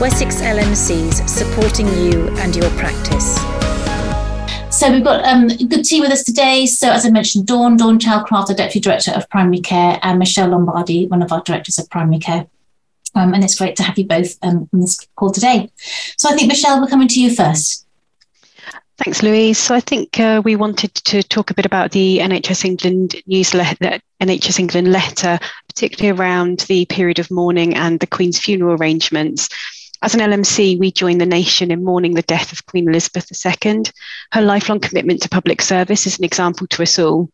Wessex LMCs supporting you and your practice. So we've got um, a good team with us today. So as I mentioned, Dawn, Dawn Chalcraft, the Deputy Director of Primary Care, and Michelle Lombardi, one of our Directors of Primary Care. Um, and it's great to have you both um, on this call today. So I think, Michelle, we're coming to you first. Thanks, Louise. So I think uh, we wanted to talk a bit about the NHS England newsletter, NHS England letter, particularly around the period of mourning and the Queen's funeral arrangements. As an LMC, we join the nation in mourning the death of Queen Elizabeth II. Her lifelong commitment to public service is an example to us all.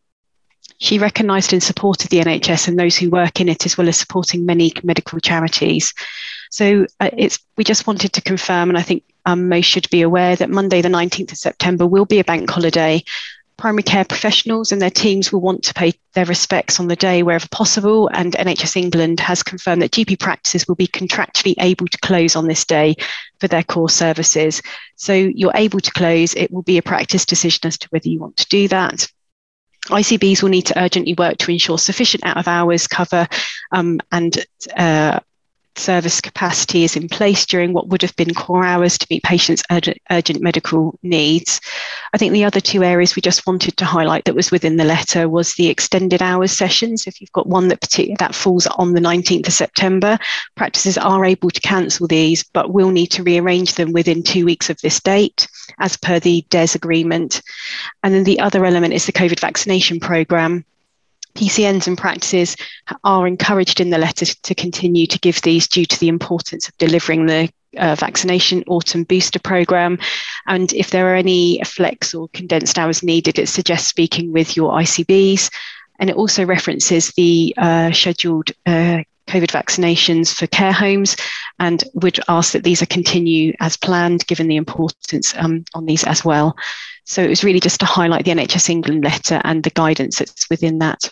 She recognised and supported the NHS and those who work in it, as well as supporting many medical charities. So uh, it's we just wanted to confirm, and I think um, most should be aware that Monday, the 19th of September, will be a bank holiday. Primary care professionals and their teams will want to pay their respects on the day wherever possible. And NHS England has confirmed that GP practices will be contractually able to close on this day for their core services. So you're able to close. It will be a practice decision as to whether you want to do that. ICBs will need to urgently work to ensure sufficient out of hours cover um, and uh, service capacity is in place during what would have been core hours to meet patients' urgent, urgent, medical needs. I think the other two areas we just wanted to highlight that was within the letter was the extended hours sessions. If you've got one that that falls on the 19th of September, practices are able to cancel these, but will need to rearrange them within two weeks of this date, as per the DES agreement. And then the other element is the COVID vaccination programme. PCNs and practices are encouraged in the letter to continue to give these due to the importance of delivering the uh, vaccination autumn booster program. And if there are any flex or condensed hours needed, it suggests speaking with your ICBs. And it also references the uh, scheduled uh, COVID vaccinations for care homes and would ask that these are continue as planned, given the importance um, on these as well. So it was really just to highlight the NHS England letter and the guidance that's within that.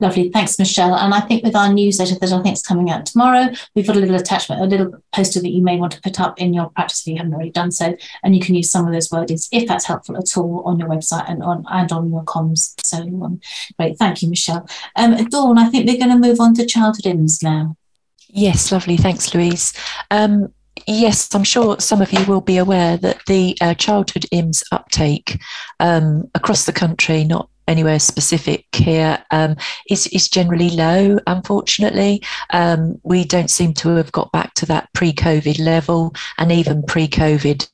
Lovely. Thanks, Michelle. And I think with our newsletter that I think is coming out tomorrow, we've got a little attachment, a little poster that you may want to put up in your practice if you haven't already done so. And you can use some of those wordings if that's helpful at all on your website and on and on your comms. So um, great. Thank you, Michelle. Um, Dawn, I think we're going to move on to childhood IMS now. Yes, lovely. Thanks, Louise. Um, yes, I'm sure some of you will be aware that the uh, childhood IMS uptake um, across the country, not anywhere specific here um, is is generally low. Unfortunately, um, we don't seem to have got back to that pre-COVID level, and even pre-COVID,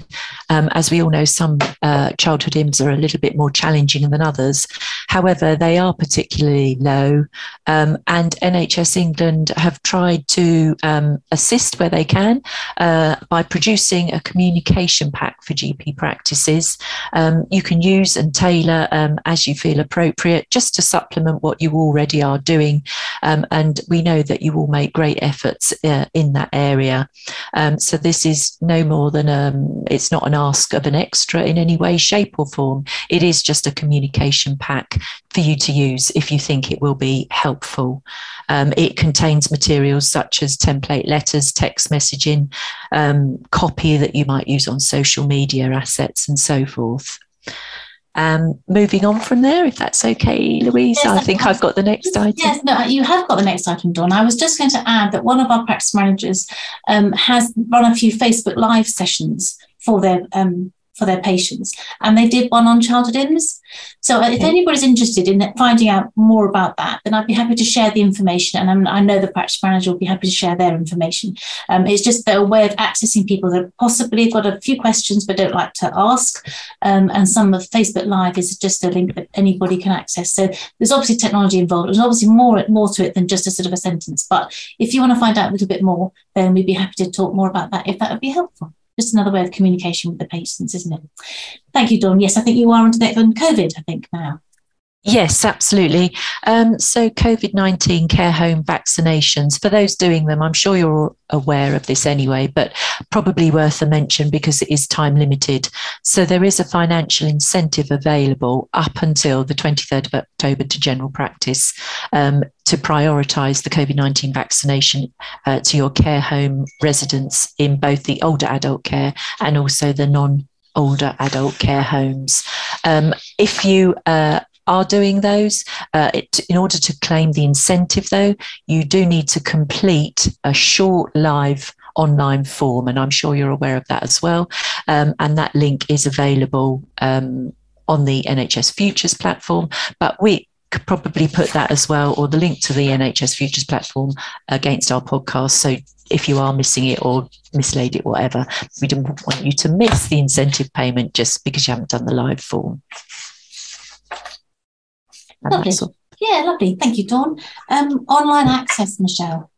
um, as we all know, some uh, childhood IMS are a little bit more challenging than others. However, they are particularly low, um, and NHS England have tried to um, assist where they can uh, by producing a communication pack for GP practices. Um, you can use and tailor as you feel appropriate just to supplement what you already are doing. Um, and we know that you will make great efforts uh, in that area. Um, so this is no more than um, it's not an ask of an extra in any way, shape, or form. It is just a communication pack for you to use if you think it will be helpful. Um, it contains materials such as template letters, text messaging, um, copy that you might use on social media assets, and so forth. Um, moving on from there, if that's okay, Louise, yes, I think I've got the next item. Yes, no, you have got the next item, Dawn. I was just going to add that one of our practice managers um, has run a few Facebook Live sessions for their um, for their patients. And they did one on childhood IMS. So uh, if anybody's interested in finding out more about that, then I'd be happy to share the information. And I'm, i know the practice manager will be happy to share their information. Um, it's just a way of accessing people that possibly have got a few questions but don't like to ask. Um, and some of Facebook Live is just a link that anybody can access. So there's obviously technology involved. There's obviously more, more to it than just a sort of a sentence. But if you want to find out a little bit more, then we'd be happy to talk more about that if that would be helpful just another way of communication with the patients, isn't it? Thank you, Dawn. Yes, I think you are on to the on COVID, I think, now. Yes, absolutely. Um, so, COVID 19 care home vaccinations, for those doing them, I'm sure you're aware of this anyway, but probably worth a mention because it is time limited. So, there is a financial incentive available up until the 23rd of October to general practice um, to prioritise the COVID 19 vaccination uh, to your care home residents in both the older adult care and also the non older adult care homes. Um, if you uh, are doing those. Uh, it, in order to claim the incentive, though, you do need to complete a short live online form, and I'm sure you're aware of that as well. Um, and that link is available um, on the NHS Futures platform. But we could probably put that as well, or the link to the NHS Futures platform against our podcast. So if you are missing it or mislaid it, whatever, we don't want you to miss the incentive payment just because you haven't done the live form. Lovely. Yeah, lovely. Thank you, Dawn. Um, online access, Michelle.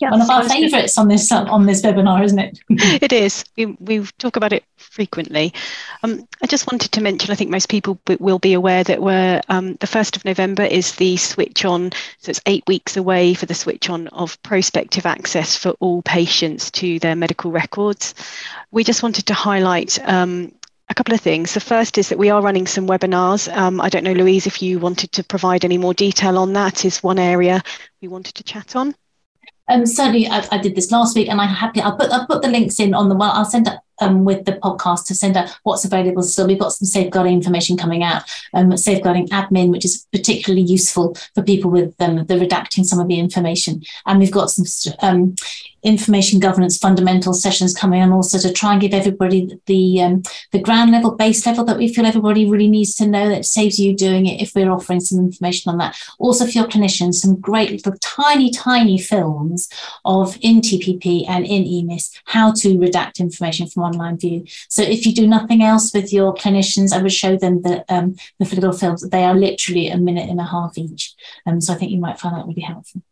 Yeah, one of our favourites on this on this webinar, isn't it? it is. We, we talk about it frequently. Um, I just wanted to mention. I think most people will be aware that we're um, the first of November is the switch on. So it's eight weeks away for the switch on of prospective access for all patients to their medical records. We just wanted to highlight um, a couple of things. The first is that we are running some webinars. Um, I don't know, Louise, if you wanted to provide any more detail on that, is one area we wanted to chat on. Um, certainly, I, I, did this last week, and I happy. I'll put I'll put the links in on the one. I'll send um, with the podcast to send out what's available still. We've got some safeguarding information coming out, um, safeguarding admin, which is particularly useful for people with um, the redacting some of the information. And we've got some um, information governance fundamental sessions coming and also to try and give everybody the um, the ground level base level that we feel everybody really needs to know that saves you doing it if we're offering some information on that also for your clinicians some great little tiny tiny films of in tpp and in emis how to redact information from online view. So if you do nothing else with your clinicians, I would show them the, um, the little films. They are literally a minute and a half each. Um, so I think you might find that really helpful.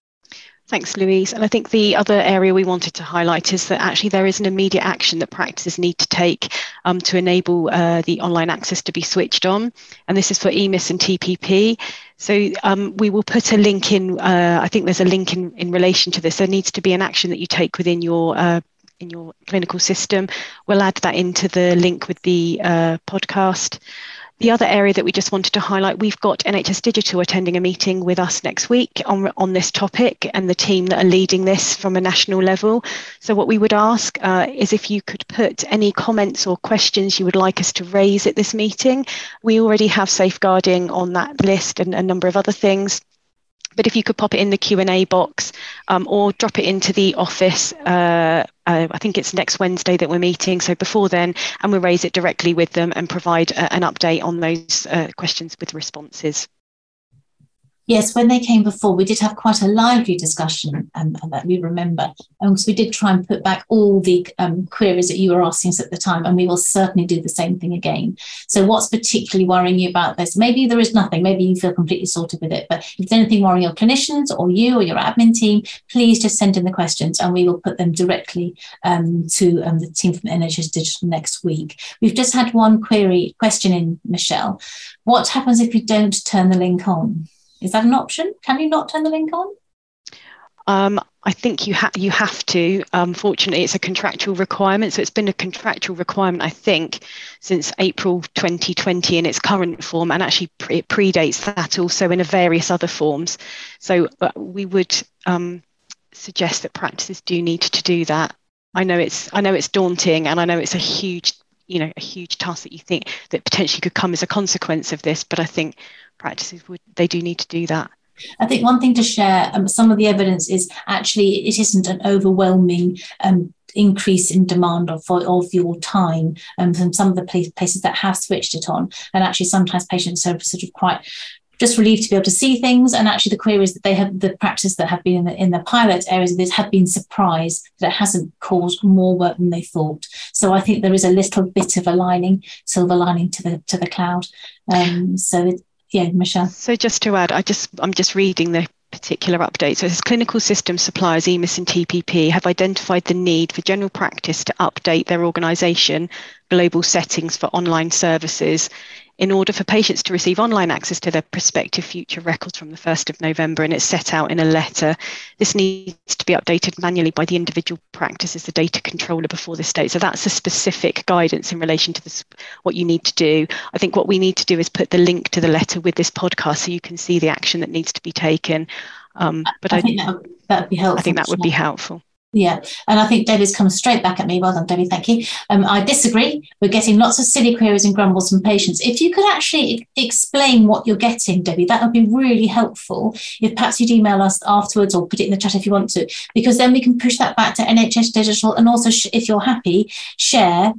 Thanks, Louise. And I think the other area we wanted to highlight is that actually there is an immediate action that practices need to take um, to enable uh, the online access to be switched on. And this is for EMIS and TPP. So um, we will put a link in, uh, I think there's a link in, in relation to this. There needs to be an action that you take within your uh, in your clinical system. We'll add that into the link with the uh, podcast. The other area that we just wanted to highlight, we've got NHS Digital attending a meeting with us next week on, on this topic and the team that are leading this from a national level. So what we would ask uh, is if you could put any comments or questions you would like us to raise at this meeting. We already have safeguarding on that list and a number of other things but if you could pop it in the q&a box um, or drop it into the office uh, uh, i think it's next wednesday that we're meeting. So before then and we'll raise it directly with them and provide uh, an update on those uh, questions with responses yes, when they came before, we did have quite a lively discussion um, that we remember. Um, so we did try and put back all the um, queries that you were asking us at the time, and we will certainly do the same thing again. So, what's particularly worrying you about this? Maybe there is nothing, maybe you feel completely sorted with it, but if there's anything worrying your clinicians or you or your admin team, please just send in the questions and we will put them directly um, to um, the team from NHS Digital next week. We've just had one query question in, Michelle. What happens if you don't turn the link on? Is that an option? Can you not turn the link on? Um, I think you have you have to. Unfortunately, it's a contractual requirement. So it's been a contractual requirement, I think, since April 2020 in its current form, and actually it predates that also in various other forms. So uh, we would um, suggest that practices do need to do that. I know it's I know it's daunting, and I know it's a huge you know a huge task that you think that potentially could come as a consequence of this, but I think practices would they do need to do that I think one thing to share, um, some of the evidence is actually it isn't an overwhelming um, increase in demand of, of your time um, from some of the places that have switched it on. And actually, sometimes patients are sort of quite just relieved to be able to see things. And actually, the queries that they have, the practice that have been in the, in the pilot areas of this have been surprised that it hasn't caused more work than they thought. So I think there is a little bit of a lining, silver lining to the to the cloud. Um, so it, yeah, Michelle. So just to add, I just I'm just reading the particular update. So, as clinical system suppliers, EMIS and TPP have identified the need for general practice to update their organisation global settings for online services in order for patients to receive online access to their prospective future records from the 1st of November, and it's set out in a letter. This needs to be updated manually by the individual practice as the data controller before this date. So that's a specific guidance in relation to this, what you need to do. I think what we need to do is put the link to the letter with this podcast so you can see the action that needs to be taken. Um, but I, I think that would, that would be helpful. I think that would be helpful. Yeah, and I think Debbie's come straight back at me. Well done, Debbie. Thank you. Um, I disagree. We're getting lots of silly queries and grumbles from patients. If you could actually explain what you're getting, Debbie, that would be really helpful. If perhaps you'd email us afterwards or put it in the chat if you want to, because then we can push that back to NHS Digital. And also, if you're happy, share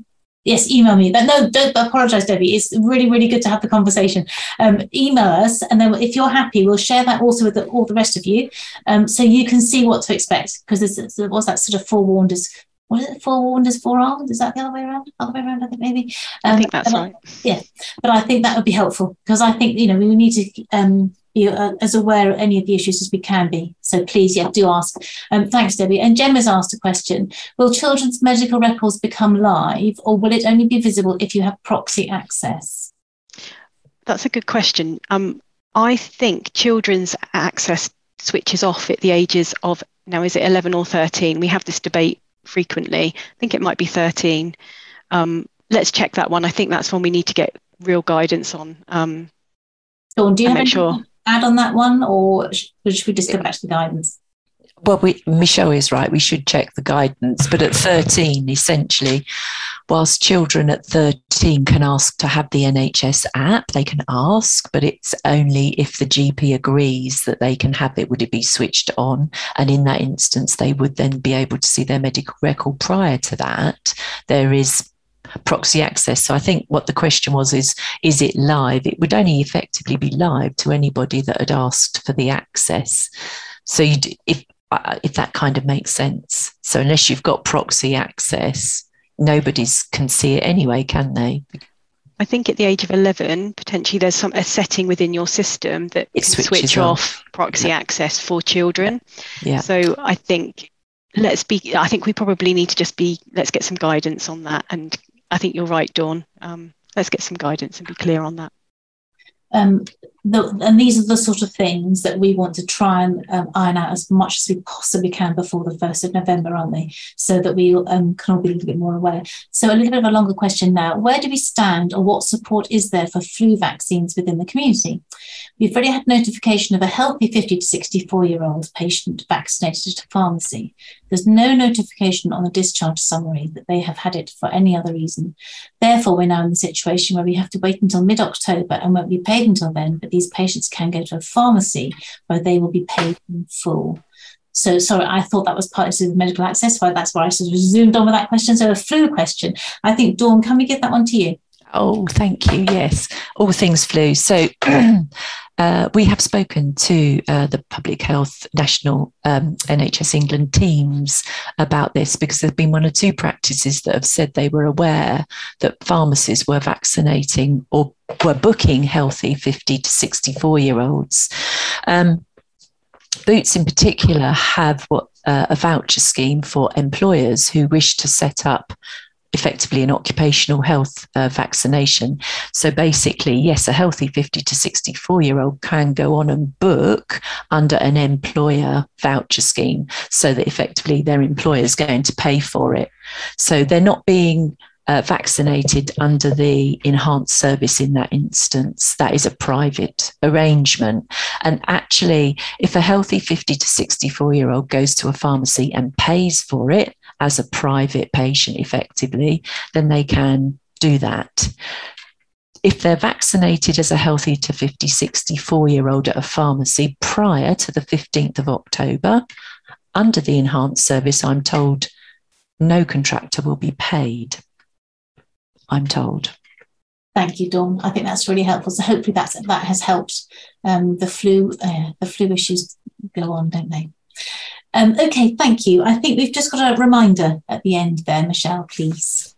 yes, email me. But no, don't apologize, Debbie. It's really, really good to have the conversation. Um, email us, and then if you're happy, we'll share that also with the, all the rest of you, um, so you can see what to expect. Because there was that sort of forewarned as what is it? Forewarned is forearmed. Is that the other way around? Other way around, I think maybe. Um, I think that's right. I, yeah, but I think that would be helpful because I think you know we need to um, be uh, as aware of any of the issues as we can be. So please, yeah, do ask. Um, thanks, Debbie. And Jem has asked a question: Will children's medical records become live, or will it only be visible if you have proxy access? That's a good question. Um, I think children's access switches off at the ages of now is it 11 or 13 we have this debate frequently i think it might be 13 um, let's check that one i think that's one we need to get real guidance on um, Dawn, do you have sure add on that one, or should we just go back to the guidance? Well, we, Michelle is right. We should check the guidance. But at 13, essentially, whilst children at 13 can ask to have the NHS app, they can ask, but it's only if the GP agrees that they can have it, would it be switched on? And in that instance, they would then be able to see their medical record prior to that. There is proxy access. So I think what the question was is, is it live? It would only effectively be live to anybody that had asked for the access. So if uh, if that kind of makes sense. So unless you've got proxy access, nobody's can see it anyway, can they? I think at the age of 11, potentially there's some a setting within your system that it can switch off, off proxy yeah. access for children. Yeah. yeah. So I think let's be, I think we probably need to just be, let's get some guidance on that and I think you're right, Dawn. Um, let's get some guidance and be clear on that. Um, the, and these are the sort of things that we want to try and um, iron out as much as we possibly can before the 1st of November, aren't they? So that we um, can all be a little bit more aware. So, a little bit of a longer question now. Where do we stand, or what support is there for flu vaccines within the community? We've already had notification of a healthy 50 to 64 year old patient vaccinated at a pharmacy. There's no notification on the discharge summary that they have had it for any other reason. Therefore, we're now in the situation where we have to wait until mid October and won't be paid until then, but these patients can go to a pharmacy where they will be paid in full. So, sorry, I thought that was part of medical access, so that's why I sort of zoomed on with that question. So, a flu question. I think, Dawn, can we give that one to you? Oh, thank you. Yes, all things flu. So, uh, we have spoken to uh, the Public Health National um, NHS England teams about this because there have been one or two practices that have said they were aware that pharmacies were vaccinating or were booking healthy 50 to 64 year olds. Um, Boots, in particular, have what uh, a voucher scheme for employers who wish to set up effectively an occupational health uh, vaccination. So basically, yes, a healthy 50 to 64 year old can go on and book under an employer voucher scheme so that effectively their employer is going to pay for it. So they're not being uh, vaccinated under the enhanced service in that instance. That is a private arrangement. And actually, if a healthy 50 to 64 year old goes to a pharmacy and pays for it as a private patient effectively, then they can do that. If they're vaccinated as a healthy to 50, 64 year old at a pharmacy prior to the 15th of October, under the enhanced service, I'm told no contractor will be paid. I'm told. Thank you, Dawn. I think that's really helpful. So hopefully that's that has helped um, the flu uh, the flu issues go on, don't they? Um, okay, thank you. I think we've just got a reminder at the end there, Michelle, please.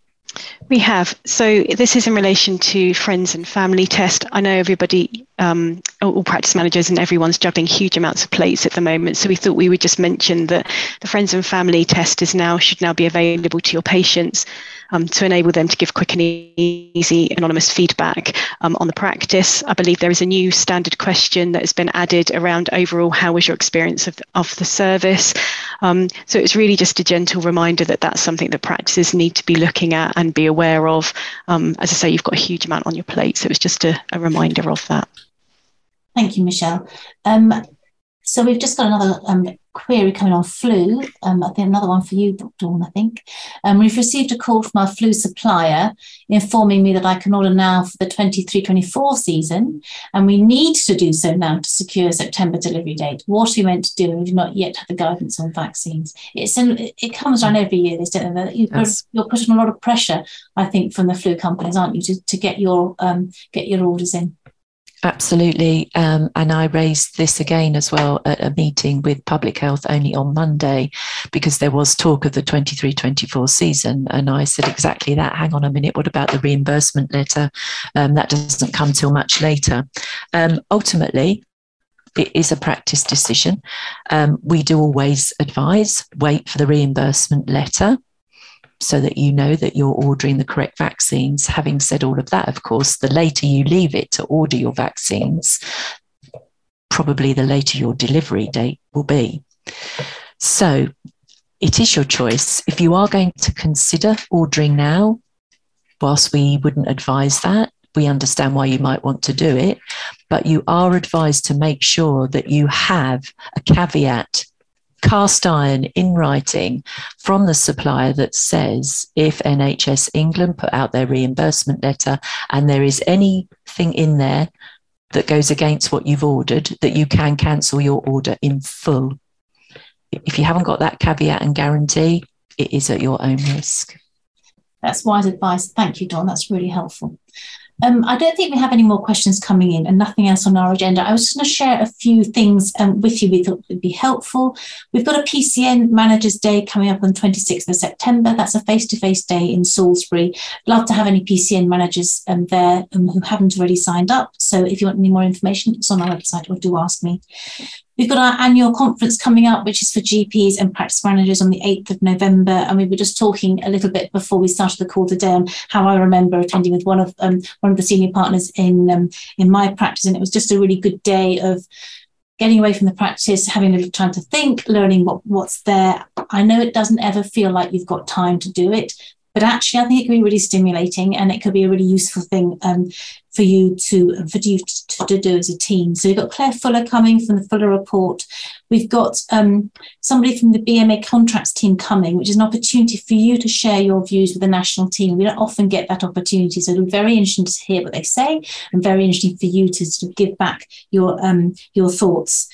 We have. So this is in relation to friends and family test. I know everybody, um, all practice managers and everyone's juggling huge amounts of plates at the moment. So we thought we would just mention that the friends and family test is now should now be available to your patients um, to enable them to give quick and easy anonymous feedback um, on the practice. I believe there is a new standard question that has been added around overall how was your experience of, of the service. Um, so it's really just a gentle reminder that that's something that practices need to be looking at and be aware of. Um, as I say, you've got a huge amount on your plate, so it's just a, a reminder of that. Thank you, Michelle. Um, So we've just got another um, query coming on flu. Um, I think another one for you, Dr. Dawn, I think. Um, we've received a call from our flu supplier informing me that I can order now for the 23-24 season, and we need to do so now to secure September delivery date. What are we meant to do? We've not yet had the guidance on vaccines. It's in, it comes around every year. This don't you yes. you're putting a lot of pressure, I think, from the flu companies, aren't you, to, to get your um, get your orders in. Absolutely. Um, and I raised this again as well at a meeting with Public Health only on Monday because there was talk of the 23 24 season. And I said exactly that. Hang on a minute. What about the reimbursement letter? Um, that doesn't come till much later. Um, ultimately, it is a practice decision. Um, we do always advise wait for the reimbursement letter so that you know that you're ordering the correct vaccines. Having said all of that, of course, the later you leave it to order your vaccines, probably the later your delivery date will be. So it is your choice. If you are going to consider ordering now, whilst we wouldn't advise that, we understand why you might want to do it, but you are advised to make sure that you have a caveat cast iron in writing from the supplier that says if NHS England put out their reimbursement letter and there is anything in there that goes against what you've ordered, that you can cancel your order in full. If you haven't got that caveat and guarantee, it is at your own risk. That's wise advice. Thank you, Dawn. That's really helpful. Um, I don't think we have any more questions coming in and nothing else on our agenda. I was just going to share a few things um, with you we thought would be helpful. We've got a PCN Managers Day coming up on 26th of September. That's a face to face day in Salisbury. Love to have any PCN managers um, there um, who haven't already signed up. So if you want any more information, it's on our website or do ask me. We've got our annual conference coming up, which is for GPs and practice managers on the 8th of November. And we were just talking a little bit before we started the call today on how I remember attending with one of um, one of the senior partners in um, in my practice, and it was just a really good day of getting away from the practice, having a little time to think, learning what, what's there. I know it doesn't ever feel like you've got time to do it, but actually, I think it could be really stimulating and it could be a really useful thing um, for you to for you to, to, do as a team. So we've got Claire Fuller coming from the Fuller Report. We've got um, somebody from the BMA contracts team coming, which is an opportunity for you to share your views with the national team. We don't often get that opportunity, so it'll be very interesting to hear what they say and very interesting for you to sort of give back your um, your thoughts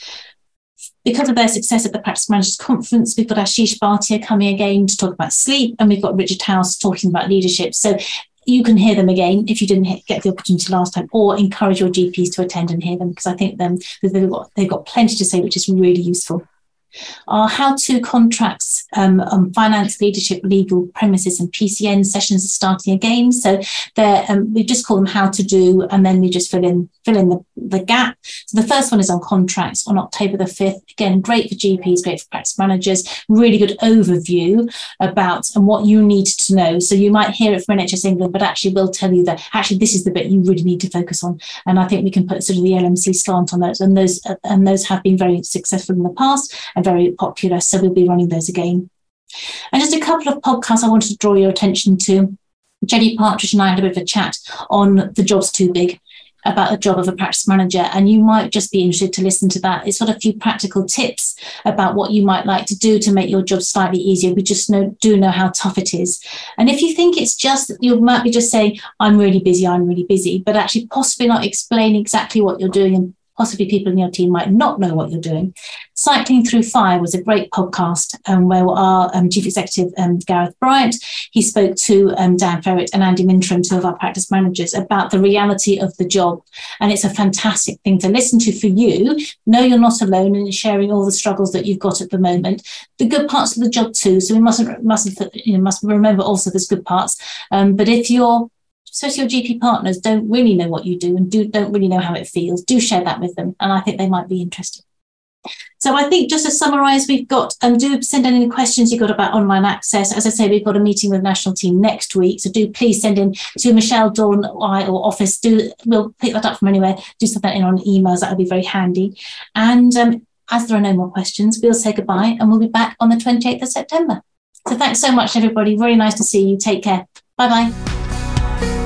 because of their success at the Practice Managers Conference, we've got Ashish Bhatia coming again to talk about sleep, and we've got Richard House talking about leadership. So you can hear them again if you didn't get the opportunity last time, or encourage your GPs to attend and hear them because I think them they've got they've got plenty to say, which is really useful. Our how-to contracts um, on finance, leadership, legal, premises, and PCN sessions are starting again. So um, we just call them how to do, and then we just fill in fill in the, the gap. So the first one is on contracts on October the 5th. Again, great for GPs, great for practice managers, really good overview about and what you need to know. So you might hear it from NHS England, but actually we'll tell you that actually this is the bit you really need to focus on. And I think we can put sort of the LMC slant on those. And those and those have been very successful in the past and very popular. So we'll be running those again. And just a couple of podcasts I wanted to draw your attention to. Jenny Partridge and I had a bit of a chat on The Job's Too Big about the job of a practice manager. And you might just be interested to listen to that. It's got a few practical tips about what you might like to do to make your job slightly easier. We just know, do know how tough it is. And if you think it's just, you might be just saying, I'm really busy, I'm really busy, but actually possibly not explain exactly what you're doing and possibly people in your team might not know what you're doing. Cycling Through Fire was a great podcast um, where our um, chief executive, um, Gareth Bryant, he spoke to um, Dan Ferret and Andy Mintram, two of our practice managers, about the reality of the job. And it's a fantastic thing to listen to for you. Know you're not alone in sharing all the struggles that you've got at the moment. The good parts of the job too. So we mustn't mustn't you know must remember also there's good parts. Um, but if you're your GP partners don't really know what you do and do, don't really know how it feels, do share that with them. And I think they might be interested. So I think just to summarise, we've got um, do send in any questions you've got about online access. As I say, we've got a meeting with the national team next week, so do please send in to Michelle Dawn I or office. Do we'll pick that up from anywhere. Do send that in on emails. That would be very handy. And um, as there are no more questions, we'll say goodbye and we'll be back on the 28th of September. So thanks so much, everybody. Very nice to see you. Take care. Bye bye.